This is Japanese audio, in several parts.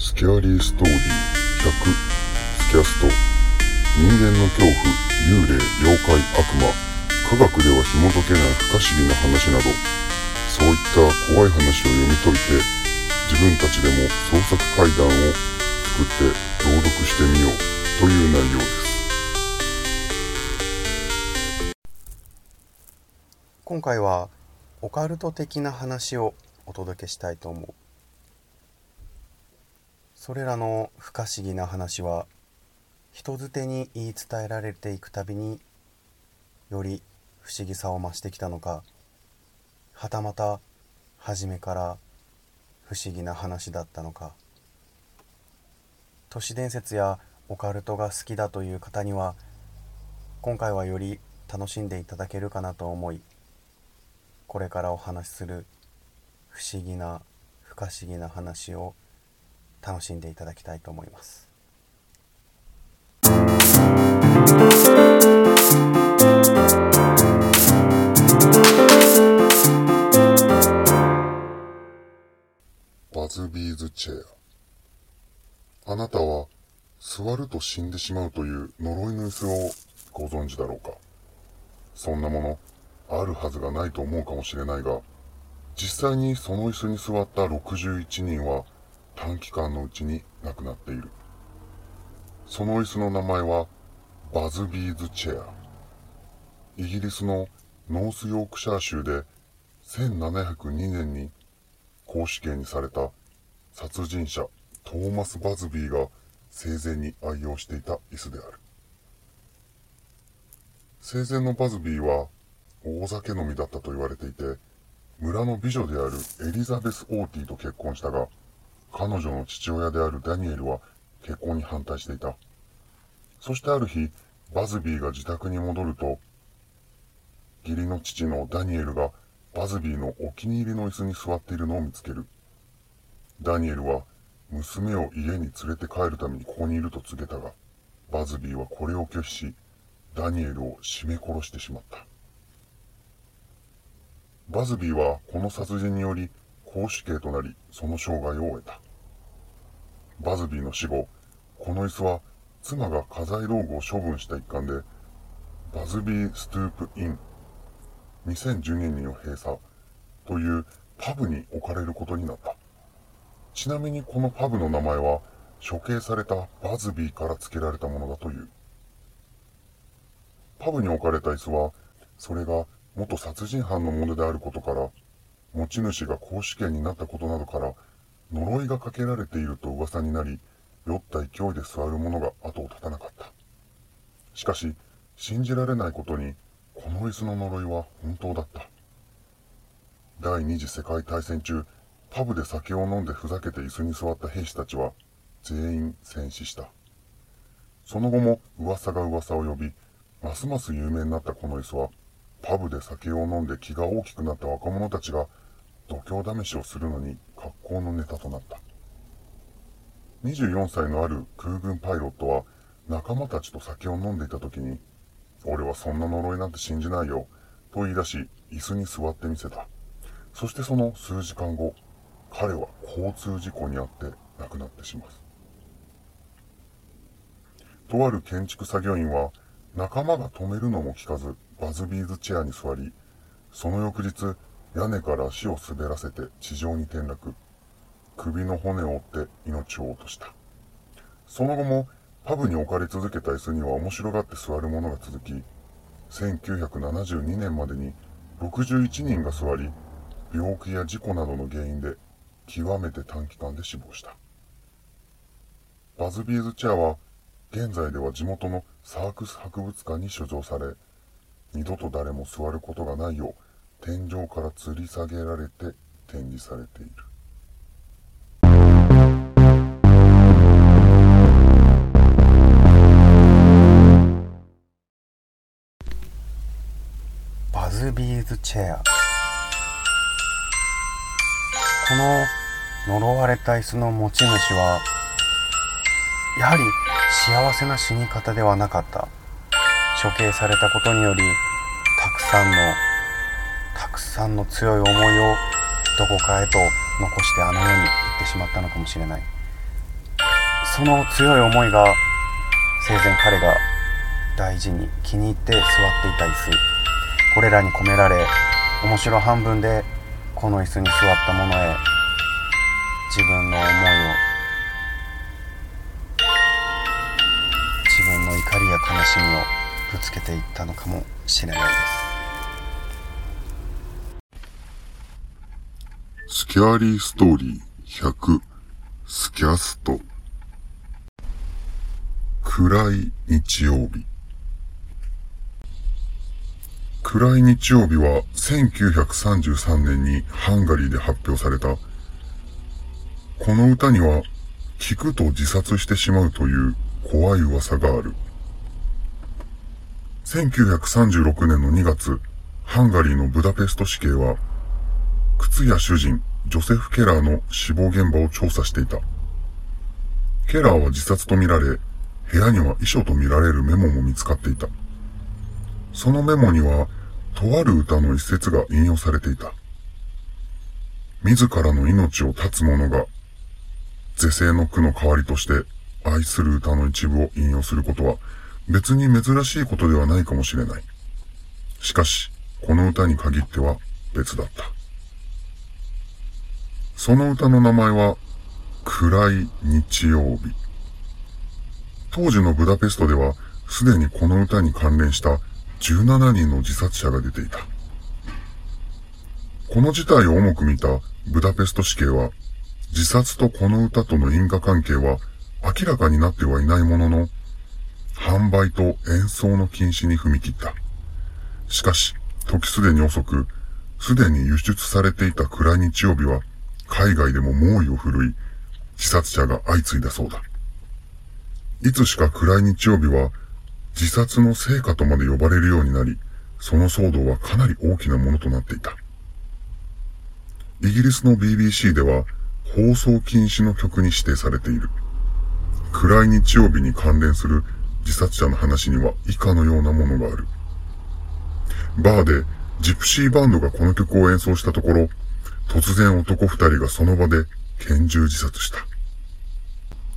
スキャリーストーリー100スキャスト。人間の恐怖幽霊妖怪悪魔。科学では紐解けない不可思議な話など。そういった怖い話を読み解いて自分たちでも創作怪談を作って朗読してみようという内容です。今回はオカルト的な話をお届けしたいと思う。それらの不可思議な話は人づてに言い伝えられていくたびにより不思議さを増してきたのかはたまた初めから不思議な話だったのか。都市伝説やオカルトが好きだという方には今回はより楽しんでいただけるかなと思いこれからお話しする不思議な不可思議な話を楽しんでいただきたいと思います。バズビーズチェアあなたは座ると死んでしまうという呪いの椅子をご存知だろうか？そんなものあるはずがないと思うかもしれないが実際にその椅子に座った61人は短期間のうちに亡くなっている。その椅子の名前はバズビーズチェア。イギリスのノースヨークシャー州で1702年に公死刑にされた殺人者トーマス・バズビーが生前に愛用していた椅子である。生前のバズビーは大酒飲みだったと言われていて、村の美女であるエリザベス・オーティーと結婚したが、彼女の父親であるダニエルは結婚に反対していた。そしてある日、バズビーが自宅に戻ると、義理の父のダニエルがバズビーのお気に入りの椅子に座っているのを見つける。ダニエルは娘を家に連れて帰るためにここにいると告げたが、バズビーはこれを拒否し、ダニエルを絞め殺してしまった。バズビーはこの殺人により公死刑となり、その生涯を終えた。バズビーの死後、この椅子は妻が家財道具を処分した一環で、バズビー・ストゥープ・イン、2012年に閉鎖というパブに置かれることになった。ちなみにこのパブの名前は処刑されたバズビーから付けられたものだという。パブに置かれた椅子は、それが元殺人犯のものであることから、持ち主が公主権になったことなどから、呪いがかけられていると噂になり、酔った勢いで座る者が後を絶たなかった。しかし、信じられないことに、この椅子の呪いは本当だった。第二次世界大戦中、パブで酒を飲んでふざけて椅子に座った兵士たちは、全員戦死した。その後も噂が噂を呼び、ますます有名になったこの椅子は、パブで酒を飲んで気が大きくなった若者たちが度胸試しをするのに格好のネタとなった。24歳のある空軍パイロットは仲間たちと酒を飲んでいた時に、俺はそんな呪いなんて信じないよ、と言い出し、椅子に座ってみせた。そしてその数時間後、彼は交通事故に遭って亡くなってしまう。とある建築作業員は、仲間が止めるのも聞かず、バズビーズチェアに座り、その翌日、屋根から足を滑らせて地上に転落。首の骨を折って命を落とした。その後もパブに置かれ続けた椅子には面白がって座る者が続き、1972年までに61人が座り、病気や事故などの原因で極めて短期間で死亡した。バズビーズチェアは現在では地元のサークス博物館に所蔵され、二度と誰も座ることがないよう天井から吊り下げられて展示されている。バズビーズチェアこの呪われた椅子の持ち主はやはり幸せな死に方ではなかった処刑されたことによりたくさんのたくさんの強い思いをどこかへと残してあの世に行ってしまったのかもしれない。その強い思いが生前彼が大事に気に入って座っていた椅子。これらに込められ面白半分でこの椅子に座った者へ自分の思いを自分の怒りや悲しみをぶつけていったのかもしれないです。キャーリーストーリー100スキャスト暗い日曜日暗い日曜日は1933年にハンガリーで発表された。この歌には聞くと自殺してしまうという怖い噂がある。1936年の2月、ハンガリーのブダペスト市警は、靴屋主人、ジョセフ・ケラーの死亡現場を調査していた。ケラーは自殺とみられ、部屋には遺書とみられるメモも見つかっていた。そのメモには、とある歌の一節が引用されていた。自らの命を絶つ者が、是正の句の代わりとして愛する歌の一部を引用することは別に珍しいことではないかもしれない。しかし、この歌に限っては別だった。その歌の名前は、暗い日曜日。当時のブダペストでは、すでにこの歌に関連した17人の自殺者が出ていた。この事態を重く見たブダペスト死刑は、自殺とこの歌との因果関係は明らかになってはいないものの、販売と演奏の禁止に踏み切った。しかし、時すでに遅く、すでに輸出されていた暗い日曜日は、海外でも猛威を振るい、自殺者が相次いだそうだ。いつしか暗い日曜日は、自殺の成果とまで呼ばれるようになり、その騒動はかなり大きなものとなっていた。イギリスの BBC では、放送禁止の曲に指定されている。暗い日曜日に関連する自殺者の話には以下のようなものがある。バーでジプシーバンドがこの曲を演奏したところ、突然男二人がその場で拳銃自殺した。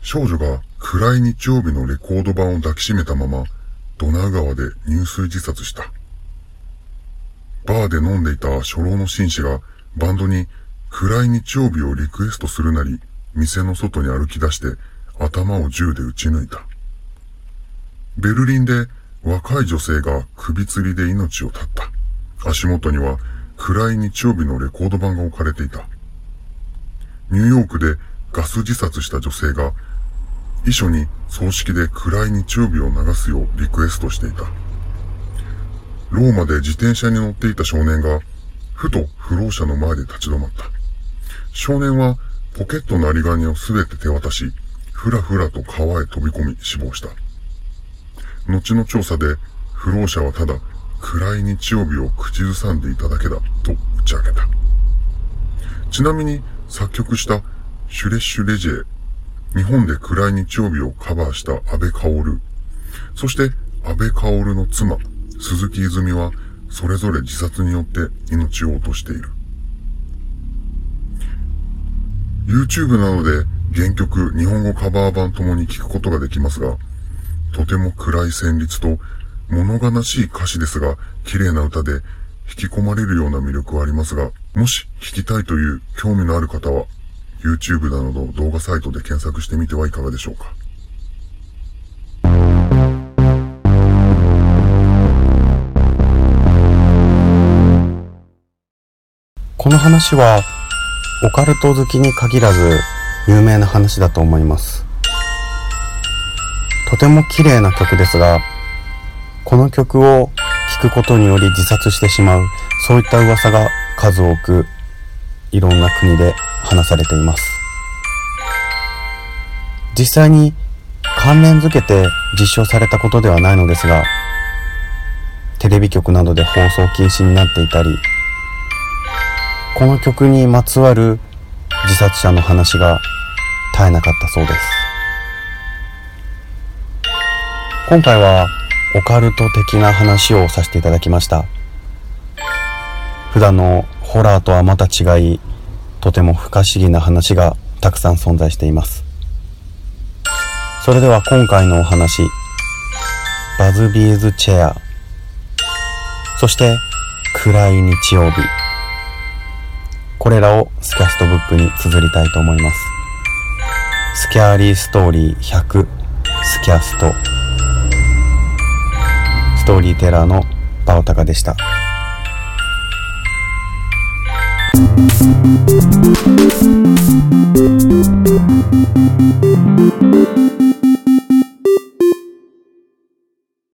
少女が暗い日曜日のレコード版を抱きしめたまま、ドナー川で入水自殺した。バーで飲んでいた初老の紳士がバンドに暗い日曜日をリクエストするなり、店の外に歩き出して頭を銃で撃ち抜いた。ベルリンで若い女性が首吊りで命を絶った。足元には暗い日曜日のレコード版が置かれていた。ニューヨークでガス自殺した女性が遺書に葬式で暗い日曜日を流すようリクエストしていた。ローマで自転車に乗っていた少年が、ふと不老者の前で立ち止まった。少年はポケットの有り金をすべて手渡し、ふらふらと川へ飛び込み死亡した。後の調査で、不老者はただ暗い日曜日を口ずさんでいただけだと打ち明けた。ちなみに作曲したシュレッシュレジェ日本で暗い日曜日をカバーした安倍薫。そして安倍薫の妻、鈴木泉は、それぞれ自殺によって命を落としている。YouTube などで原曲、日本語カバー版ともに聞くことができますが、とても暗い旋律と物悲しい歌詞ですが、綺麗な歌で引き込まれるような魅力はありますが、もし弾きたいという興味のある方は、YouTube などの動画サイトで検索してみてはいかがでしょうか？この話はオカルト好きに限らず有名な話だと思います。とても綺麗な曲ですが、この曲を聴くことにより自殺してしまう、そういった噂が数多くいろんな国で話されています。実際に関連づけて実証されたことではないのですがテレビ局などで放送禁止になっていたりこの曲にまつわる自殺者の話が絶えなかったそうです。今回はオカルト的な話をさせていただきました。普段のホラーとはまた違いとても不可思議な話がたくさん存在しています。それでは今回のお話バズビーズチェア。そして暗い日曜日。これらをスキャストブックに綴りたいと思います。スキャーリーストーリー100スキャストストーリーテラーのバオタカでした。